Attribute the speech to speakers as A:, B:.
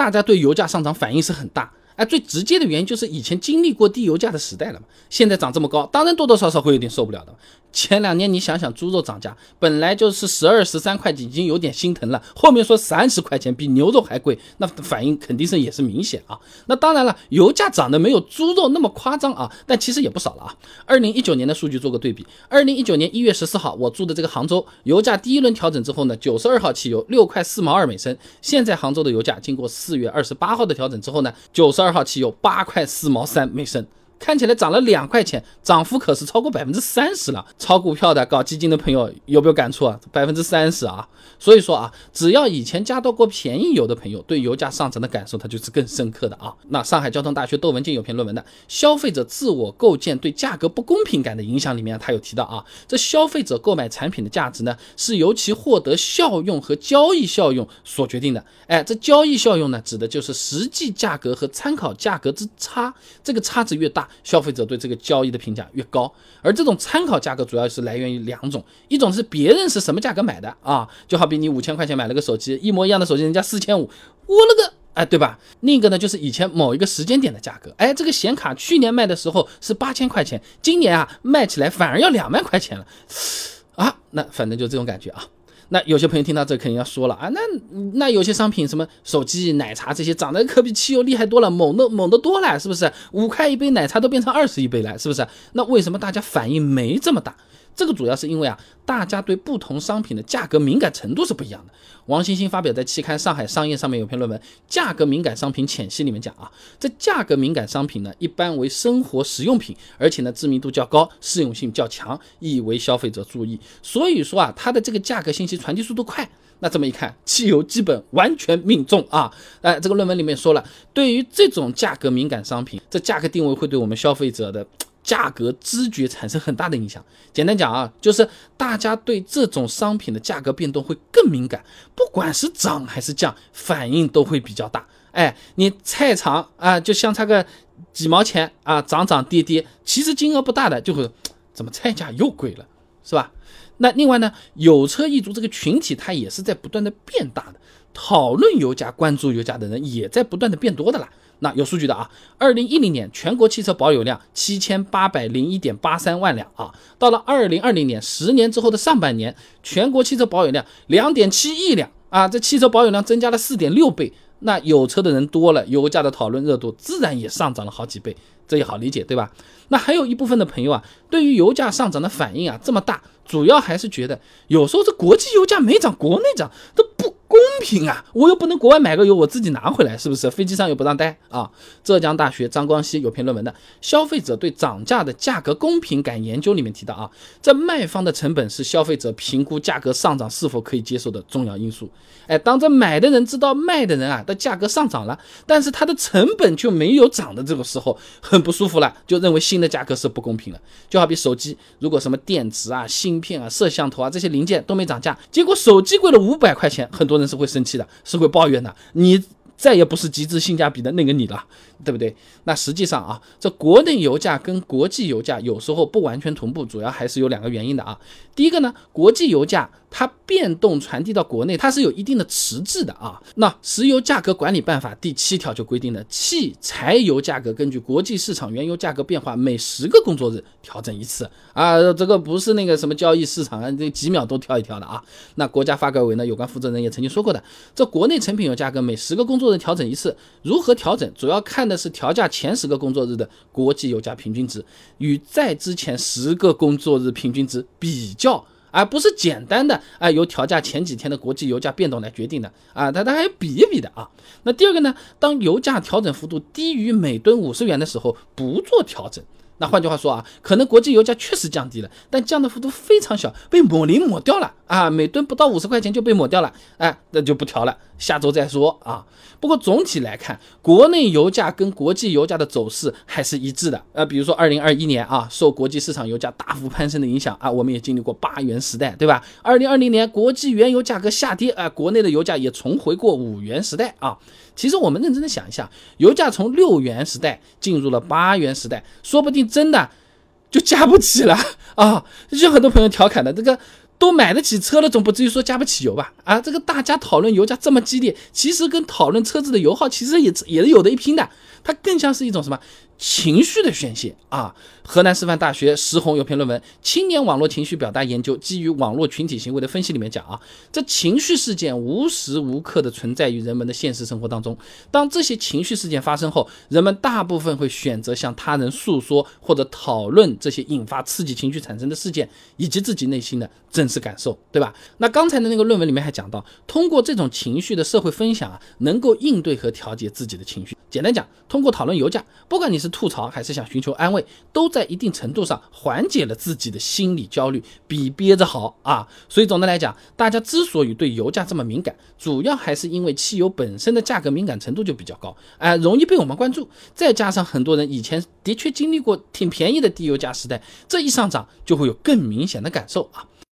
A: 大家对油价上涨反应是很大。哎，最直接的原因就是以前经历过低油价的时代了嘛，现在涨这么高，当然多多少少会有点受不了的。前两年你想想，猪肉涨价本来就是十二十三块几，已经有点心疼了。后面说三十块钱比牛肉还贵，那反应肯定是也是明显啊。那当然了，油价涨的没有猪肉那么夸张啊，但其实也不少了啊。二零一九年的数据做个对比，二零一九年一月十四号，我住的这个杭州，油价第一轮调整之后呢，九十二号汽油六块四毛二每升。现在杭州的油价经过四月二十八号的调整之后呢，九十二二号汽油八块四毛三每升。看起来涨了两块钱，涨幅可是超过百分之三十了。炒股票的、搞基金的朋友有没有感触啊？百分之三十啊！所以说啊，只要以前加到过便宜油的朋友，对油价上涨的感受，它就是更深刻的啊。那上海交通大学窦文静有篇论文的《消费者自我构建对价格不公平感的影响》里面，他有提到啊，这消费者购买产品的价值呢，是由其获得效用和交易效用所决定的。哎，这交易效用呢，指的就是实际价格和参考价格之差，这个差值越大。消费者对这个交易的评价越高，而这种参考价格主要是来源于两种，一种是别人是什么价格买的啊，就好比你五千块钱买了个手机，一模一样的手机，人家四千五，我了个哎，对吧？另一个呢，就是以前某一个时间点的价格，哎，这个显卡去年卖的时候是八千块钱，今年啊卖起来反而要两万块钱了，啊，那反正就这种感觉啊。那有些朋友听到这肯定要说了啊，那那有些商品什么手机、奶茶这些涨得可比汽油厉害多了，猛的猛的多了，是不是？五块一杯奶茶都变成二十一杯了，是不是？那为什么大家反应没这么大？这个主要是因为啊，大家对不同商品的价格敏感程度是不一样的。王星星发表在期刊《上海商业》上面有篇论文《价格敏感商品浅析》里面讲啊，这价格敏感商品呢，一般为生活实用品，而且呢知名度较高，适用性较强，易为消费者注意。所以说啊，它的这个价格信息传递速度快。那这么一看，汽油基本完全命中啊！哎，这个论文里面说了，对于这种价格敏感商品，这价格定位会对我们消费者的。价格知觉产生很大的影响。简单讲啊，就是大家对这种商品的价格变动会更敏感，不管是涨还是降，反应都会比较大。哎，你菜场啊，就相差个几毛钱啊，涨涨跌跌，其实金额不大的，就会怎么菜价又贵了，是吧？那另外呢，有车一族这个群体，它也是在不断的变大的，讨论油价、关注油价的人也在不断的变多的啦。那有数据的啊，二零一零年全国汽车保有量七千八百零一点八三万辆啊，到了二零二零年，十年之后的上半年，全国汽车保有量两点七亿辆啊，这汽车保有量增加了四点六倍。那有车的人多了，油价的讨论热度自然也上涨了好几倍，这也好理解对吧？那还有一部分的朋友啊，对于油价上涨的反应啊这么大，主要还是觉得有时候这国际油价没涨，国内涨都。公平啊！我又不能国外买个油，我自己拿回来，是不是？飞机上又不让带啊！浙江大学张光熙有篇论文的《消费者对涨价的价格公平感研究》里面提到啊，这卖方的成本是消费者评估价格上涨是否可以接受的重要因素。哎，当这买的人知道卖的人啊的价格上涨了，但是他的成本就没有涨的这个时候，很不舒服了，就认为新的价格是不公平的。就好比手机，如果什么电池啊、芯片啊、摄像头啊这些零件都没涨价，结果手机贵了五百块钱，很多人是会生气的，是会抱怨的。你再也不是极致性价比的那个你了，对不对？那实际上啊，这国内油价跟国际油价有时候不完全同步，主要还是有两个原因的啊。第一个呢，国际油价。它变动传递到国内，它是有一定的迟滞的啊。那石油价格管理办法第七条就规定了，汽柴油价格根据国际市场原油价格变化，每十个工作日调整一次啊。这个不是那个什么交易市场啊，这几秒都调一调的啊。那国家发改委呢，有关负责人也曾经说过的，这国内成品油价格每十个工作日调整一次，如何调整，主要看的是调价前十个工作日的国际油价平均值与在之前十个工作日平均值比较。而不是简单的啊，由调价前几天的国际油价变动来决定的啊，它它还要比一比的啊。那第二个呢，当油价调整幅度低于每吨五十元的时候，不做调整。那换句话说啊，可能国际油价确实降低了，但降的幅度非常小，被抹零抹掉了啊，每吨不到五十块钱就被抹掉了，哎，那就不调了，下周再说啊。不过总体来看，国内油价跟国际油价的走势还是一致的。呃，比如说二零二一年啊，受国际市场油价大幅攀升的影响啊，我们也经历过八元时代，对吧？二零二零年国际原油价格下跌啊，国内的油价也重回过五元时代啊。其实我们认真的想一下，油价从六元时代进入了八元时代，说不定真的就加不起了啊！就很多朋友调侃的这个都买得起车了，总不至于说加不起油吧？啊，这个大家讨论油价这么激烈，其实跟讨论车子的油耗其实也也是有的一拼的。它更像是一种什么情绪的宣泄啊！河南师范大学石红有篇论文《青年网络情绪表达研究》，基于网络群体行为的分析里面讲啊，这情绪事件无时无刻的存在于人们的现实生活当中。当这些情绪事件发生后，人们大部分会选择向他人诉说或者讨论这些引发刺激情绪产生的事件以及自己内心的真实感受，对吧？那刚才的那个论文里面还讲到，通过这种情绪的社会分享啊，能够应对和调节自己的情绪。简单讲，通过讨论油价，不管你是吐槽还是想寻求安慰，都在一定程度上缓解了自己的心理焦虑，比憋着好啊。所以总的来讲，大家之所以对油价这么敏感，主要还是因为汽油本身的价格敏感程度就比较高，哎，容易被我们关注。再加上很多人以前的确经历过挺便宜的低油价时代，这一上涨就会有更明显的感受啊。